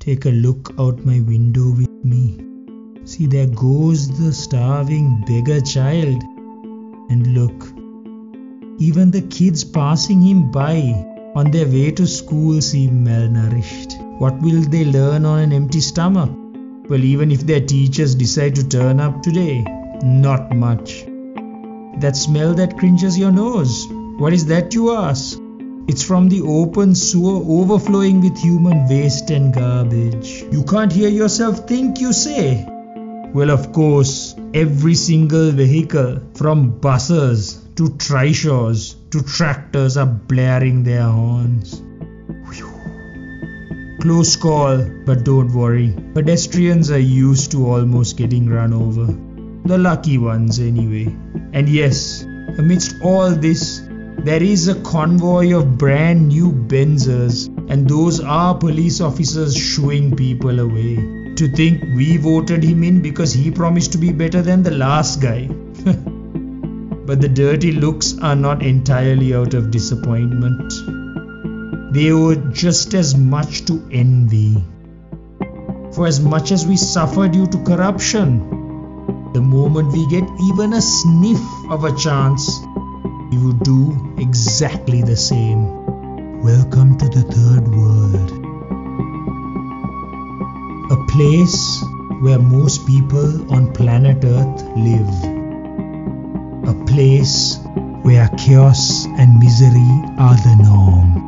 take a look out my window with me. See, there goes the starving beggar child. And look, even the kids passing him by on their way to school seem malnourished. What will they learn on an empty stomach? Well, even if their teachers decide to turn up today, not much. That smell that cringes your nose, what is that you ask? It's from the open sewer overflowing with human waste and garbage. You can't hear yourself think, you say? Well, of course, every single vehicle, from buses to trishaws to tractors, are blaring their horns. Close call, but don't worry. Pedestrians are used to almost getting run over. The lucky ones, anyway. And yes, amidst all this, there is a convoy of brand new Benzers, and those are police officers shooing people away. To think we voted him in because he promised to be better than the last guy. but the dirty looks are not entirely out of disappointment. They were just as much to envy. For as much as we suffer due to corruption, the moment we get even a sniff of a chance we would do exactly the same. Welcome to the third world. A place where most people on planet Earth live. A place where chaos and misery are the norm.